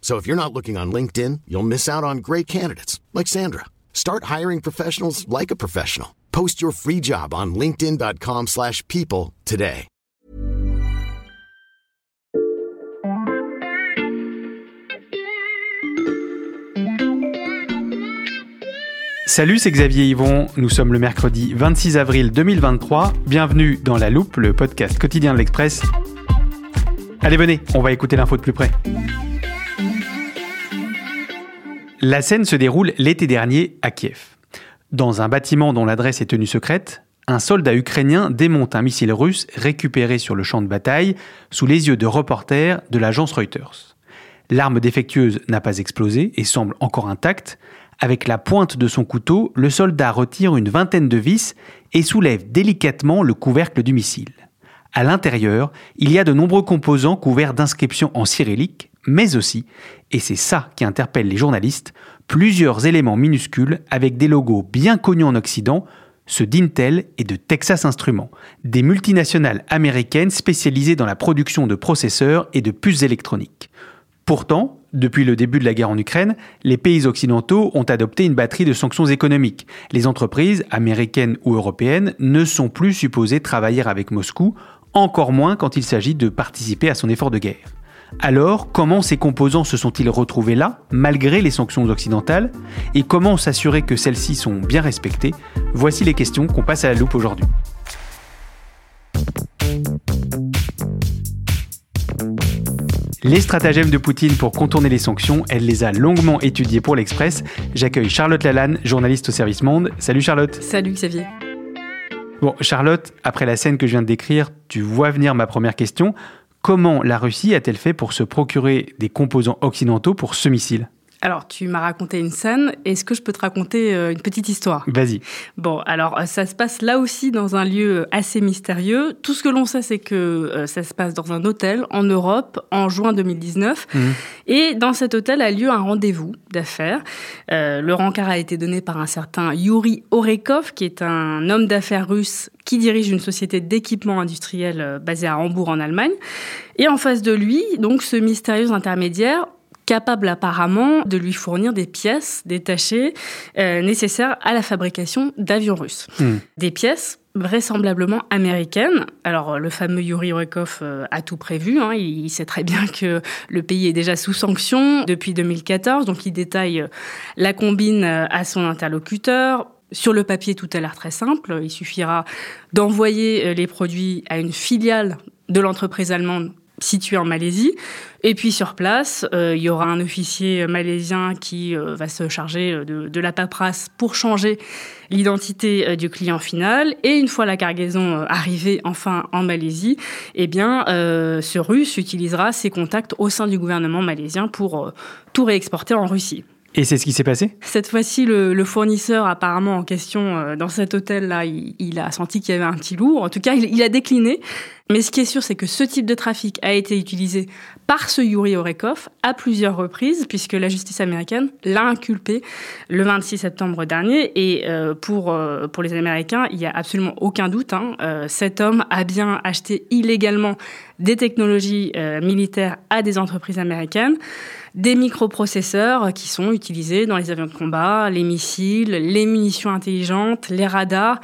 So if you're not looking on LinkedIn, you'll miss out on great candidates like Sandra. Start hiring professionals like a professional. Post your free job on linkedin.com/people today. Salut, c'est Xavier Yvon. Nous sommes le mercredi 26 avril 2023. Bienvenue dans La Loupe, le podcast quotidien de l'Express. Allez, venez, on va écouter l'info de plus près. La scène se déroule l'été dernier à Kiev. Dans un bâtiment dont l'adresse est tenue secrète, un soldat ukrainien démonte un missile russe récupéré sur le champ de bataille sous les yeux de reporters de l'agence Reuters. L'arme défectueuse n'a pas explosé et semble encore intacte. Avec la pointe de son couteau, le soldat retire une vingtaine de vis et soulève délicatement le couvercle du missile. À l'intérieur, il y a de nombreux composants couverts d'inscriptions en cyrillique, mais aussi, et c'est ça qui interpelle les journalistes, plusieurs éléments minuscules avec des logos bien connus en Occident, ceux d'Intel et de Texas Instruments, des multinationales américaines spécialisées dans la production de processeurs et de puces électroniques. Pourtant, depuis le début de la guerre en Ukraine, les pays occidentaux ont adopté une batterie de sanctions économiques. Les entreprises, américaines ou européennes, ne sont plus supposées travailler avec Moscou, encore moins quand il s'agit de participer à son effort de guerre. Alors, comment ces composants se sont-ils retrouvés là, malgré les sanctions occidentales? Et comment s'assurer que celles-ci sont bien respectées? Voici les questions qu'on passe à la loupe aujourd'hui. Les stratagèmes de Poutine pour contourner les sanctions, elle les a longuement étudiées pour l'Express. J'accueille Charlotte Lalanne, journaliste au service Monde. Salut Charlotte. Salut Xavier. Bon, Charlotte, après la scène que je viens de décrire, tu vois venir ma première question. Comment la Russie a-t-elle fait pour se procurer des composants occidentaux pour ce missile? Alors, tu m'as raconté une scène. Est-ce que je peux te raconter euh, une petite histoire? Vas-y. Bon, alors euh, ça se passe là aussi dans un lieu euh, assez mystérieux. Tout ce que l'on sait, c'est que ça se passe dans un hôtel en Europe en juin 2019. Et dans cet hôtel a lieu un rendez-vous d'affaires. le rencard a été donné par un certain Yuri Orekov, qui est un homme d'affaires russe qui dirige une société d'équipement industriel basée à Hambourg en Allemagne. Et en face de lui, donc ce mystérieux intermédiaire capable apparemment de lui fournir des pièces détachées euh, nécessaires à la fabrication d'avions russes. Hmm. Des pièces vraisemblablement américaines. Alors le fameux Yuri Orekov euh, a tout prévu. Hein. Il, sait très bien que le pays est déjà sous sanction depuis 2014, donc il détaille euh, la combine à son interlocuteur. Sur le papier, tout a l'air très simple. Il suffira d'envoyer les produits à une filiale de l'entreprise allemande situé en Malaisie. Et puis sur place, euh, il y aura un officier malaisien qui euh, va se charger euh, de, la paperasse pour changer l'identité du client final. Et une fois la cargaison arrivée enfin en Malaisie, eh bien, ce Russe utilisera ses contacts au sein du gouvernement malaisien pour tout réexporter en Russie. Et c'est ce qui s'est passé Cette fois-ci, le, fournisseur apparemment en question dans cet hôtel-là, il, a senti qu'il y avait un petit loup. En tout cas, il a décliné. Mais ce qui est sûr, c'est que ce type de trafic a été utilisé par ce Yuri Orekov à plusieurs reprises, puisque la justice américaine l'a inculpé le 26 septembre dernier. Et euh, pour, euh, pour les Américains, il n'y a absolument aucun doute. Hein, euh, cet homme a bien acheté illégalement des technologies militaires à des entreprises américaines des microprocesseurs qui sont utilisés dans les avions de combat, les missiles, les munitions intelligentes, les radars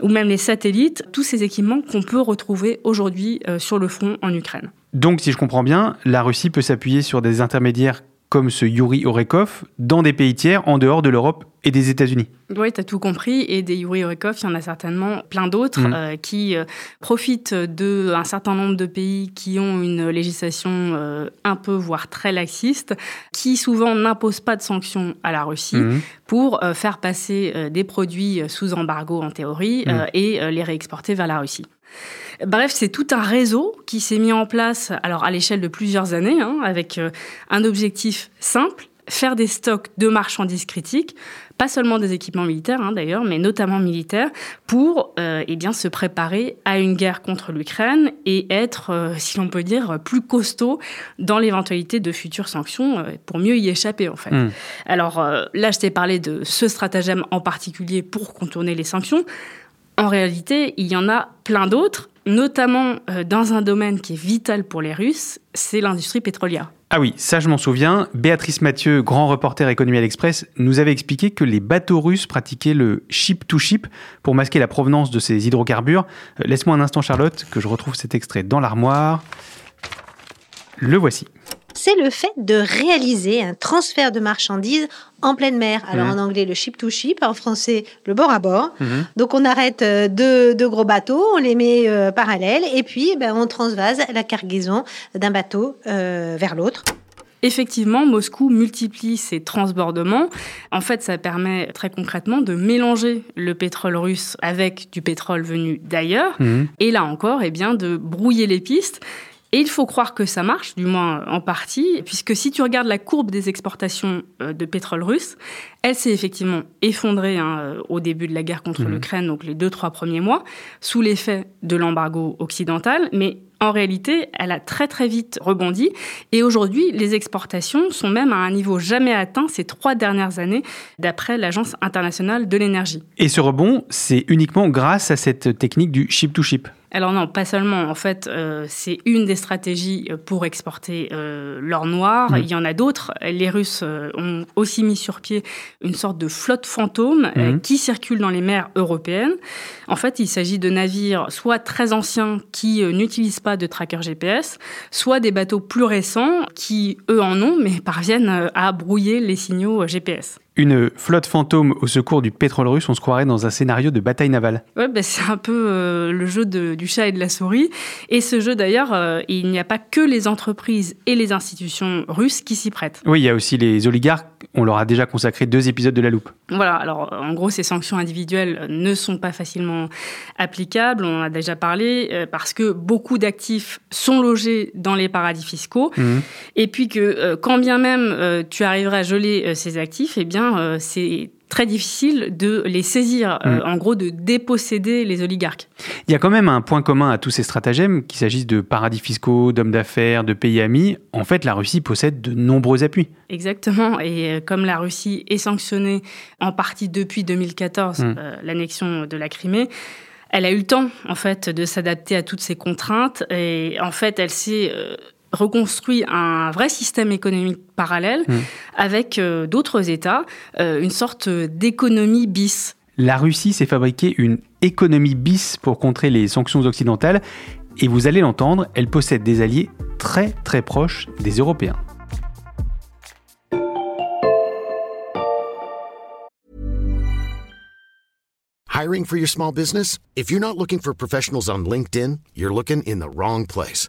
ou même les satellites, tous ces équipements qu'on peut retrouver aujourd'hui euh, sur le front en Ukraine. Donc, si je comprends bien, la Russie peut s'appuyer sur des intermédiaires comme ce Yuri Orekov, dans des pays tiers en dehors de l'Europe et des États-Unis. Oui, tu as tout compris. Et des Yuri Orekov, il y en a certainement plein d'autres Mhm. euh, qui euh, profitent d'un certain nombre de pays qui ont une législation euh, un peu, voire très laxiste, qui souvent n'imposent pas de sanctions à la Russie Mhm. pour faire passer des produits sous embargo en théorie euh, et les réexporter vers la Russie. Bref, c'est tout un réseau qui s'est mis en place alors à l'échelle de plusieurs années, hein, avec euh, un objectif simple faire des stocks de marchandises critiques, pas seulement des équipements militaires hein, d'ailleurs, mais notamment militaires, pour euh, eh bien se préparer à une guerre contre l'Ukraine et être, euh, si l'on peut dire, plus costaud dans l'éventualité de futures sanctions euh, pour mieux y échapper en fait. Mm. Alors là, je t'ai parlé de ce stratagème en particulier pour contourner les sanctions. En réalité, il y en a plein d'autres, notamment euh, dans un domaine qui est vital pour les Russes, c'est l'industrie pétrolière. Ah oui, ça je m'en souviens. Béatrice Mathieu, grand reporter économie à l'Express, nous avait expliqué que les bateaux russes pratiquaient le ship-to-ship pour masquer la provenance de ces hydrocarbures. Euh, Laisse-moi un instant Charlotte, que je retrouve cet extrait dans l'armoire. Le voici. C'est le fait de réaliser un transfert de marchandises en pleine mer. Alors Mhm. en anglais, le ship to ship, en français, le bord à bord. Mhm. Donc on arrête euh, deux, deux gros bateaux, on les met euh, parallèles et puis ben, on transvase la cargaison d'un bateau euh, vers l'autre. Effectivement, Moscou multiplie ses transbordements. En fait, ça permet très concrètement de mélanger le pétrole russe avec du pétrole venu d'ailleurs. Mhm. Et là encore, eh bien, de brouiller les pistes. Et il faut croire que ça marche, du moins en partie, puisque si tu regardes la courbe des exportations euh, de pétrole russe, elle s'est effectivement effondrée hein, euh, au début de la guerre contre Mhm. l'Ukraine, donc les deux, trois premiers mois, sous l'effet de l'embargo occidental. Mais en réalité, elle a très très vite rebondi. Et aujourd'hui, les exportations sont même à un niveau jamais atteint ces trois dernières années, d'après l'Agence internationale de l'énergie. Et ce rebond, c'est uniquement grâce à cette technique du ship-to-ship. Alors non, pas seulement. En fait, euh, c'est une des stratégies euh, pour exporter euh, l'or noir. Mm. Il y en a d'autres. Les Russes euh, ont aussi mis sur pied une sorte de flotte fantôme euh, Mhm. qui circule dans les mers européennes. En fait, il s'agit de navires soit très anciens qui euh, n'utilisent pas de tracker GPS, soit des bateaux plus récents qui, eux, en ont, mais parviennent à brouiller les signaux GPS. Une flotte fantôme au secours du pétrole russe, on se croirait dans un scénario de bataille navale. Ouais, bah, c'est un peu euh, le jeu de- du chat et de la souris. Et ce jeu, d'ailleurs, euh, il n'y a pas que les entreprises et les institutions russes qui s'y prêtent. Oui, il y a aussi les oligarques, on leur a déjà consacré deux épisodes de la loupe. Voilà, alors en gros, ces sanctions individuelles ne sont pas facilement applicables, on en a déjà parlé, euh, parce que beaucoup d'actifs sont logés dans les paradis fiscaux, Mhm. et puis que euh, quand bien même euh, tu arriverais à geler ces actifs, eh bien, c'est très difficile de les saisir, euh, Mm. en gros, de déposséder les oligarques. Il y a quand même un point commun à tous ces stratagèmes, qu'il s'agisse de paradis fiscaux, d'hommes d'affaires, de pays amis. En fait, la Russie possède de nombreux appuis. Exactement. Et euh, comme la Russie est sanctionnée en partie depuis 2014, Mm. euh, l'annexion de la Crimée, elle a eu le temps, en fait, de s'adapter à toutes ces contraintes. Et en fait, elle s'est reconstruit un vrai système économique parallèle Mm. avec euh, d'autres États, euh, une sorte d'économie bis. La Russie s'est fabriquée une économie bis pour contrer les sanctions occidentales. Et vous allez l'entendre, elle possède des alliés très très proches des Européens. Hiring for your small business? If you're not looking for professionals on LinkedIn, you're looking in the wrong place.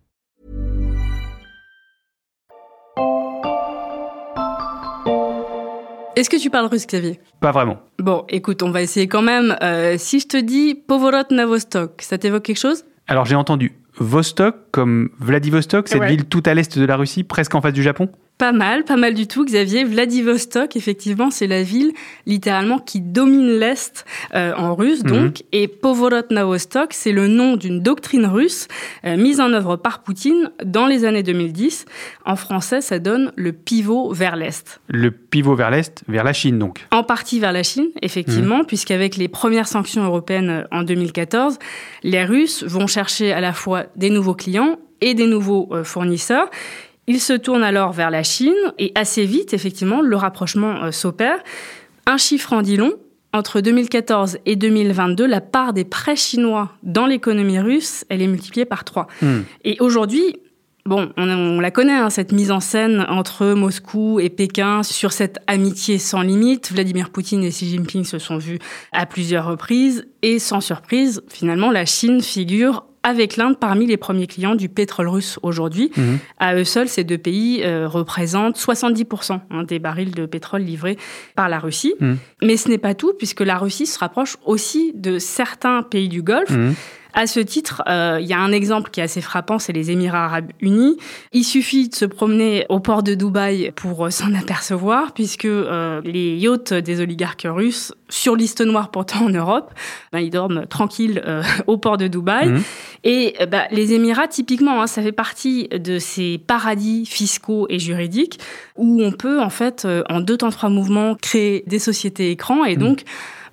Est-ce que tu parles russe, Xavier? Pas vraiment. Bon, écoute, on va essayer quand même. Euh, si je te dis Povorot Navostok, ça t'évoque quelque chose? Alors j'ai entendu Vostok comme Vladivostok, cette Ouais. ville tout à l'est de la Russie, presque en face du Japon? Pas mal, pas mal du tout, Xavier. Vladivostok, effectivement, c'est la ville littéralement qui domine l'Est euh, en russe, donc. Mhm. Et Povorotnavostok, c'est le nom d'une doctrine russe euh, mise en œuvre par Poutine dans les années 2010. En français, ça donne le pivot vers l'Est. Le pivot vers l'Est, vers la Chine, donc En partie vers la Chine, effectivement, mhm. puisqu'avec les premières sanctions européennes euh, en 2014, les Russes vont chercher à la fois des nouveaux clients et des nouveaux fournisseurs. Il se tourne alors vers la Chine et assez vite, effectivement, le rapprochement euh, s'opère. Un chiffre en dit long. Entre 2014 et 2022, la part des prêts chinois dans l'économie russe, elle est multipliée par trois. Hmm. Et aujourd'hui, Bon, on, la connaît, hein, cette mise en scène entre Moscou et Pékin sur cette amitié sans limite. Vladimir Poutine et Xi Jinping se sont vus à plusieurs reprises et sans surprise, finalement, la Chine figure avec l'Inde parmi les premiers clients du pétrole russe aujourd'hui. Mhm. À eux seuls, ces deux pays euh, représentent 70% hein, des barils de pétrole livrés par la Russie. Mhm. Mais ce n'est pas tout, puisque la Russie se rapproche aussi de certains pays du Golfe. Mhm. À ce titre, euh, il y a un exemple qui est assez frappant, c'est les Émirats arabes unis. Il suffit de se promener au port de Dubaï pour euh, s'en apercevoir, puisque euh, les yachts des oligarques russes, sur liste noire pourtant en Europe, ben, ils dorment tranquilles au port de Dubaï. Mmh. Et ben, les Émirats, typiquement, hein, ça fait partie de ces paradis fiscaux et juridiques où on peut, en fait, en deux temps trois mouvements, créer des sociétés écrans et mmh.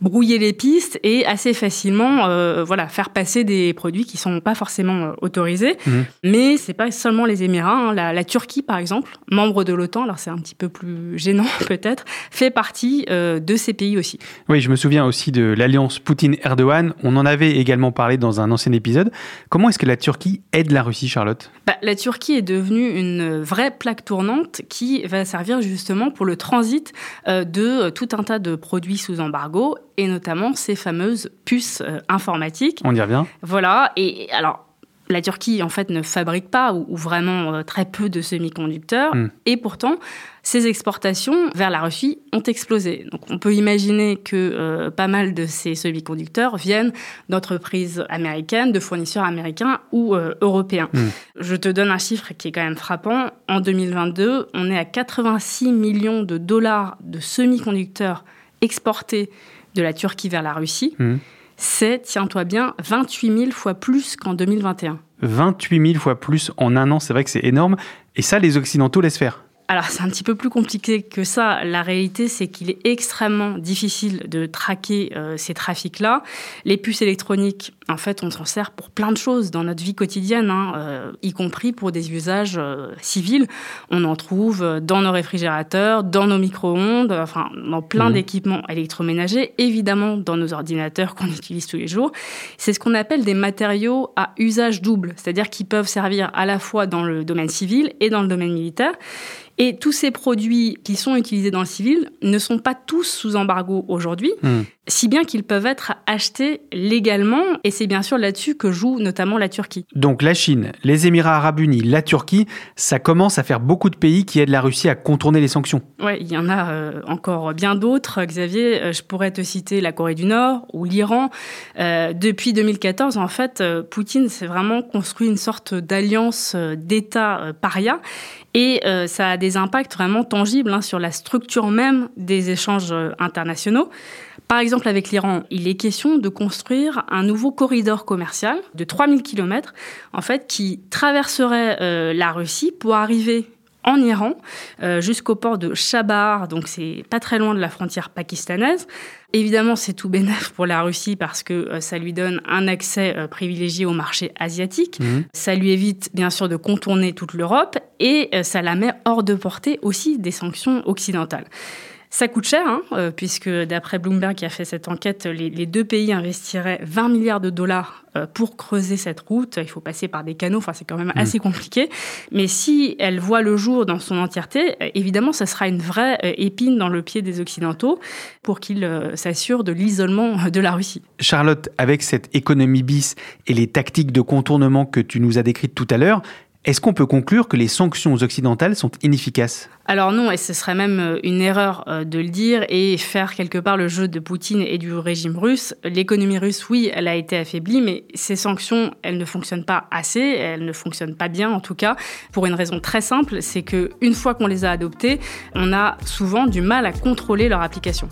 Brouiller les pistes et assez facilement euh, voilà faire passer des produits qui sont pas forcément euh, autorisés. Mhm. Mais c'est pas seulement les Émirats. Hein. La, Turquie, par exemple, membre de l'OTAN, alors c'est un petit peu plus gênant peut-être, fait partie euh, de ces pays aussi. Oui, je me souviens aussi de l'alliance Poutine-Erdogan. On en avait également parlé dans un ancien épisode. Comment est-ce que la Turquie aide la Russie, Charlotte? Bah, La Turquie est devenue une vraie plaque tournante qui va servir justement pour le transit de tout un tas de produits sous embargo et notamment ces fameuses puces euh, informatiques. On y revient. Voilà, et alors la Turquie en fait ne fabrique pas ou, vraiment euh, très peu de semi-conducteurs hmm. et pourtant ces exportations vers la Russie ont explosé. Donc on peut imaginer que euh, pas mal de ces semi-conducteurs viennent d'entreprises américaines, de fournisseurs américains ou européens. Hmm. Je te donne un chiffre qui est quand même frappant. En 2022, on est à 86 millions de dollars de semi-conducteurs exportés de la Turquie vers la Russie, mmh. c'est, tiens-toi bien, 28 000 fois plus qu'en 2021. 28 000 fois plus en un an, c'est vrai que c'est énorme. Et ça, les Occidentaux laissent faire. Alors c'est un petit peu plus compliqué que ça. La réalité, c'est qu'il est extrêmement difficile de traquer euh, ces trafics-là. Les puces électroniques, en fait, on s'en sert pour plein de choses dans notre vie quotidienne, hein, euh, y compris pour des usages euh, civils. On en trouve dans nos réfrigérateurs, dans nos micro-ondes, enfin dans plein mmh. d'équipements électroménagers, évidemment dans nos ordinateurs qu'on utilise tous les jours. C'est ce qu'on appelle des matériaux à usage double, c'est-à-dire qu'ils peuvent servir à la fois dans le domaine civil et dans le domaine militaire. Et tous ces produits qui sont utilisés dans le civil ne sont pas tous sous embargo aujourd'hui, hmm. si bien qu'ils peuvent être achetés légalement. Et c'est bien sûr là-dessus que joue notamment la Turquie. Donc la Chine, les Émirats arabes unis, la Turquie, ça commence à faire beaucoup de pays qui aident la Russie à contourner les sanctions. Oui, il y en a euh, encore bien d'autres. Xavier, euh, je pourrais te citer la Corée du Nord ou l'Iran. Euh, depuis 2014, en fait, Poutine s'est vraiment construit une sorte d'alliance d'États paria. Et euh, ça a des impacts vraiment tangibles hein, sur la structure même des échanges euh, internationaux. Par exemple, avec l'Iran, il est question de construire un nouveau corridor commercial de 3000 km, en fait, qui traverserait euh, la Russie pour arriver en Iran, jusqu'au port de Chabar, donc c'est pas très loin de la frontière pakistanaise. Évidemment, c'est tout bénéf pour la Russie parce que euh, ça lui donne un accès euh, privilégié au marché asiatique. Mhm. Ça lui évite bien sûr de contourner toute l'Europe et euh, ça la met hors de portée aussi des sanctions occidentales. Ça coûte cher, hein, puisque d'après Bloomberg qui a fait cette enquête, les, les, deux pays investiraient 20 milliards de dollars euh, pour creuser cette route, il faut passer par des canaux, enfin c'est quand même mm. assez compliqué. Mais si elle voit le jour dans son entièreté, euh, évidemment, ça sera une vraie euh, épine dans le pied des Occidentaux pour qu'ils s'assurent de l'isolement de la Russie. Charlotte, avec cette économie bis et les tactiques de contournement que tu nous as décrites tout à l'heure, Est-ce qu'on peut conclure que les sanctions occidentales sont inefficaces? Alors non, et ce serait même euh, une erreur euh, de le dire et faire quelque part le jeu de Poutine et du régime russe. L'économie russe, oui, elle a été affaiblie, mais ces sanctions, elles ne fonctionnent pas assez, elles ne fonctionnent pas bien en tout cas, pour une raison très simple, c'est que une fois qu'on les a adoptées, on a souvent du mal à contrôler leur application.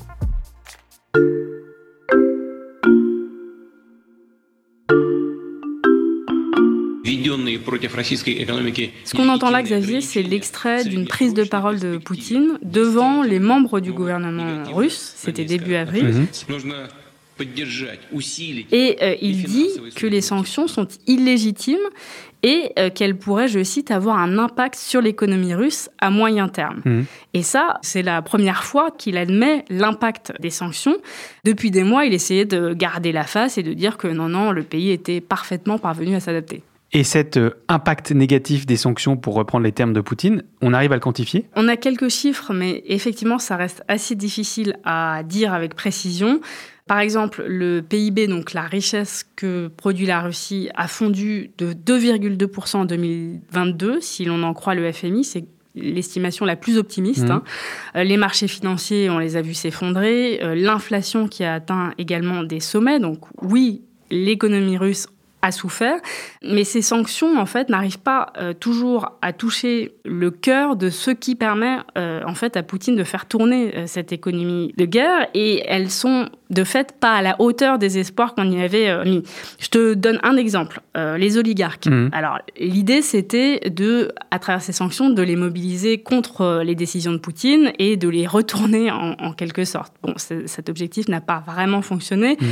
Ce qu'on entend là, Xavier, c'est l'extrait d'une prise de parole de Poutine devant les membres du gouvernement russe, c'était début avril. Et euh, il dit que les sanctions sont illégitimes et euh, qu'elles pourraient, je cite, avoir un impact sur l'économie russe à moyen terme. Mhm. Et ça, c'est la première fois qu'il admet l'impact des sanctions. Depuis des mois, il essayait de garder la face et de dire que non, non, le pays était parfaitement parvenu à s'adapter. Et cet euh, impact négatif des sanctions, pour reprendre les termes de Poutine, on arrive à le quantifier? On a quelques chiffres, mais effectivement, ça reste assez difficile à dire avec précision. Par exemple, le PIB, donc la richesse que produit la Russie, a fondu de 2,2% en 2022, si l'on en croit le FMI. C'est l'estimation la plus optimiste. Mmh. Hein. Euh, les marchés financiers, on les a vus s'effondrer. Euh, l'inflation qui a atteint également des sommets. Donc oui, l'économie russe souffert. Mais ces sanctions, en fait, n'arrivent pas euh, toujours à toucher le cœur de ce qui permet, euh, en fait, à Poutine de faire tourner euh, cette économie de guerre. Et elles sont, de fait, pas à la hauteur des espoirs qu'on y avait mis. Je te donne un exemple. les oligarques. Mmh. Alors, l'idée, c'était de, à travers ces sanctions, de les mobiliser contre les décisions de Poutine et de les retourner en, quelque sorte. Bon, cet objectif n'a pas vraiment fonctionné. Mmh.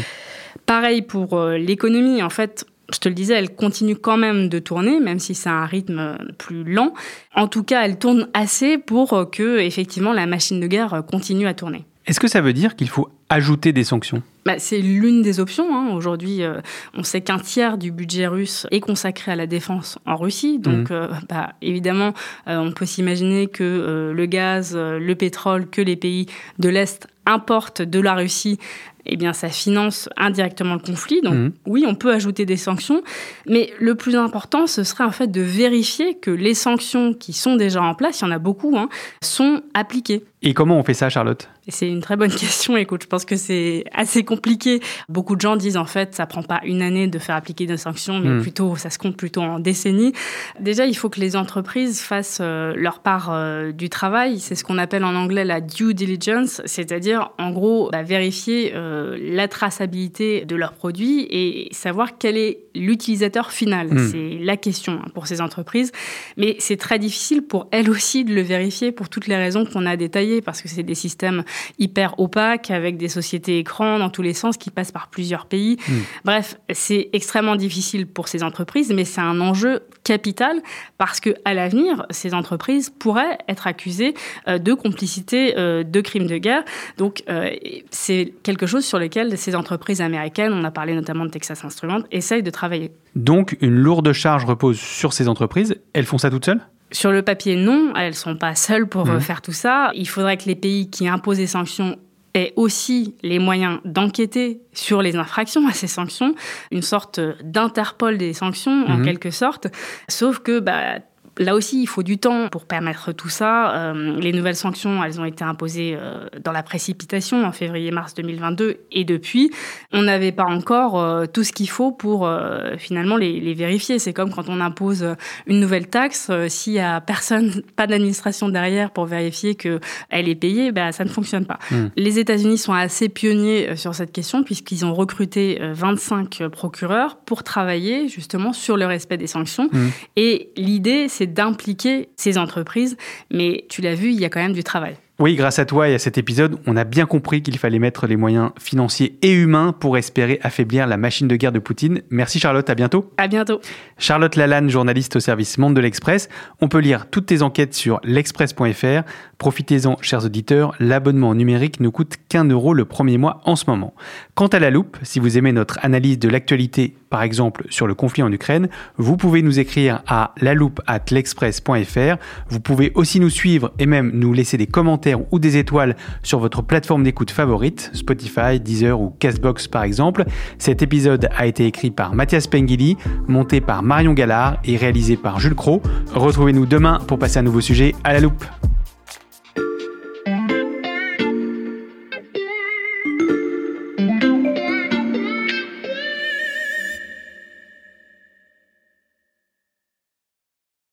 Pareil pour l'économie. En fait, je te le disais, elle continue quand même de tourner, même si c'est un rythme plus lent. En tout cas, elle tourne assez pour que, effectivement, la machine de guerre continue à tourner. Est-ce que ça veut dire qu'il faut ajouter des sanctions bah, C'est l'une des options. Hein. Aujourd'hui, euh, on sait qu'un tiers du budget russe est consacré à la défense en Russie. Donc, mmh. euh, bah, évidemment, euh, on peut s'imaginer que le gaz, le pétrole que les pays de l'Est importent de la Russie eh bien, ça finance indirectement le conflit. Donc, mmh. oui, on peut ajouter des sanctions, mais le plus important, ce serait en fait de vérifier que les sanctions qui sont déjà en place, il y en a beaucoup, hein, sont appliquées. Et comment on fait ça, Charlotte? C'est une très bonne question. Écoute, je pense que c'est assez compliqué. Beaucoup de gens disent en fait, ça prend pas une année de faire appliquer des sanctions, mais hmm. plutôt, ça se compte plutôt en décennies. Déjà, il faut que les entreprises fassent euh, leur part euh, du travail. C'est ce qu'on appelle en anglais la due diligence, c'est-à-dire en gros bah, vérifier euh, la traçabilité de leurs produits et savoir quel est l'utilisateur final. Hmm. C'est la question hein, pour ces entreprises, mais c'est très difficile pour elles aussi de le vérifier pour toutes les raisons qu'on a détaillées parce que c'est des systèmes hyper opaques avec des sociétés écrans dans tous les sens qui passent par plusieurs pays. Hmm. Bref, c'est extrêmement difficile pour ces entreprises, mais c'est un enjeu capital parce que à l'avenir, ces entreprises pourraient être accusées euh, de complicité euh, de crimes de guerre. Donc, euh, c'est quelque chose sur lequel ces entreprises américaines, on a parlé notamment de Texas Instruments, essayent de travailler. Donc, une lourde charge repose sur ces entreprises. Elles font ça toutes seules? Sur le papier, non, elles ne sont pas seules pour mmh. faire tout ça. Il faudrait que les pays qui imposent des sanctions aient aussi les moyens d'enquêter sur les infractions à ces sanctions, une sorte d'interpol des sanctions en mmh. quelque sorte. Sauf que bah, Là aussi, il faut du temps pour permettre tout ça. Euh, les nouvelles sanctions, elles ont été imposées euh, dans la précipitation en février-mars 2022 et depuis, on n'avait pas encore euh, tout ce qu'il faut pour finalement les, vérifier. C'est comme quand on impose une nouvelle taxe, s'il y a personne, pas d'administration derrière pour vérifier que elle est payée, ben ça ne fonctionne pas. Hmm. Les États-Unis sont assez pionniers sur cette question puisqu'ils ont recruté 25 procureurs pour travailler justement sur le respect des sanctions. Hmm. Et l'idée, c'est d'impliquer ces entreprises. Mais tu l'as vu, il y a quand même du travail. Oui, grâce à toi et à cet épisode, on a bien compris qu'il fallait mettre les moyens financiers et humains pour espérer affaiblir la machine de guerre de Poutine. Merci Charlotte, à bientôt. À bientôt. Charlotte Lalanne, journaliste au service Monde de l'Express. On peut lire toutes tes enquêtes sur l'express.fr. Profitez-en, chers auditeurs, l'abonnement numérique ne coûte qu'un euro le premier mois en ce moment. Quant à la loupe, si vous aimez notre analyse de l'actualité, par exemple sur le conflit en Ukraine, vous pouvez nous écrire à l'express.fr. Vous pouvez aussi nous suivre et même nous laisser des commentaires ou des étoiles sur votre plateforme d'écoute favorite, Spotify, Deezer ou Castbox par exemple. Cet épisode a été écrit par Mathias Pengili, monté par Marion Gallard et réalisé par Jules Cro. Retrouvez-nous demain pour passer un nouveau sujet à la loupe.